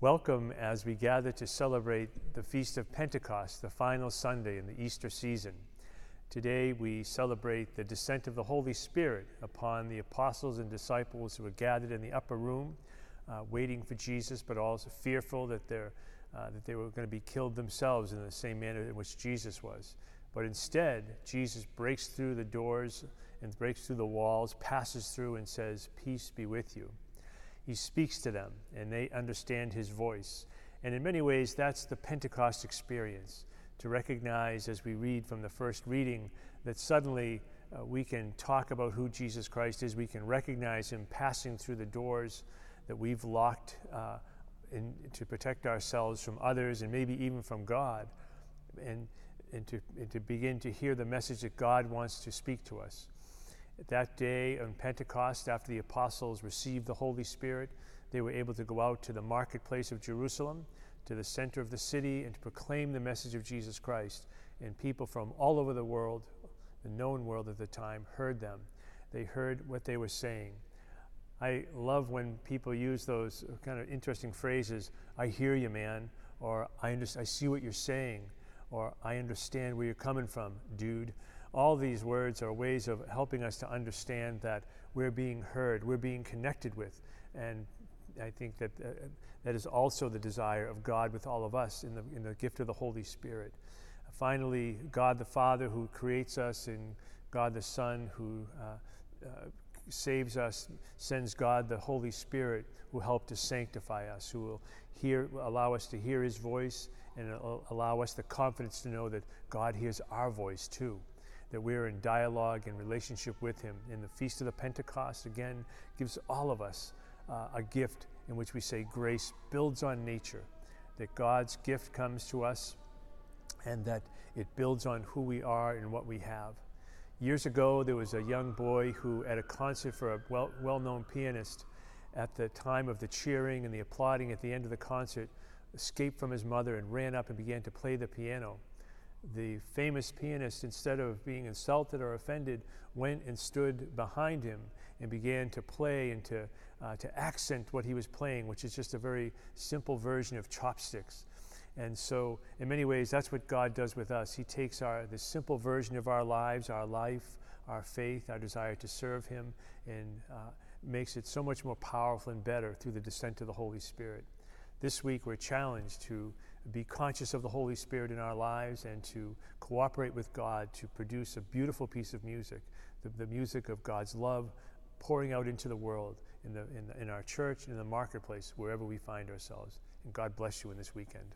Welcome as we gather to celebrate the Feast of Pentecost, the final Sunday in the Easter season. Today we celebrate the descent of the Holy Spirit upon the apostles and disciples who were gathered in the upper room, uh, waiting for Jesus, but also fearful that, uh, that they were going to be killed themselves in the same manner in which Jesus was. But instead, Jesus breaks through the doors and breaks through the walls, passes through, and says, Peace be with you. He speaks to them and they understand his voice. And in many ways, that's the Pentecost experience to recognize as we read from the first reading that suddenly uh, we can talk about who Jesus Christ is. We can recognize him passing through the doors that we've locked uh, in, to protect ourselves from others and maybe even from God, and, and, to, and to begin to hear the message that God wants to speak to us. That day on Pentecost, after the apostles received the Holy Spirit, they were able to go out to the marketplace of Jerusalem, to the center of the city, and to proclaim the message of Jesus Christ. And people from all over the world, the known world at the time, heard them. They heard what they were saying. I love when people use those kind of interesting phrases I hear you, man, or I, understand, I see what you're saying, or I understand where you're coming from, dude all these words are ways of helping us to understand that we're being heard, we're being connected with. And I think that uh, that is also the desire of God with all of us in the, in the gift of the Holy Spirit. Finally, God the Father who creates us and God the Son who uh, uh, saves us sends God the Holy Spirit who help to sanctify us, who will hear, allow us to hear His voice and allow us the confidence to know that God hears our voice too that we're in dialogue and relationship with Him. In the Feast of the Pentecost, again, gives all of us uh, a gift in which we say grace builds on nature, that God's gift comes to us and that it builds on who we are and what we have. Years ago, there was a young boy who, at a concert for a well, well-known pianist, at the time of the cheering and the applauding at the end of the concert, escaped from his mother and ran up and began to play the piano the famous pianist, instead of being insulted or offended, went and stood behind him and began to play and to, uh, to accent what he was playing, which is just a very simple version of chopsticks. And so, in many ways, that's what God does with us. He takes our, the simple version of our lives, our life, our faith, our desire to serve Him, and uh, makes it so much more powerful and better through the descent of the Holy Spirit. This week, we're challenged to be conscious of the Holy Spirit in our lives and to cooperate with God to produce a beautiful piece of music, the, the music of God's love pouring out into the world, in, the, in, the, in our church, in the marketplace, wherever we find ourselves. And God bless you in this weekend.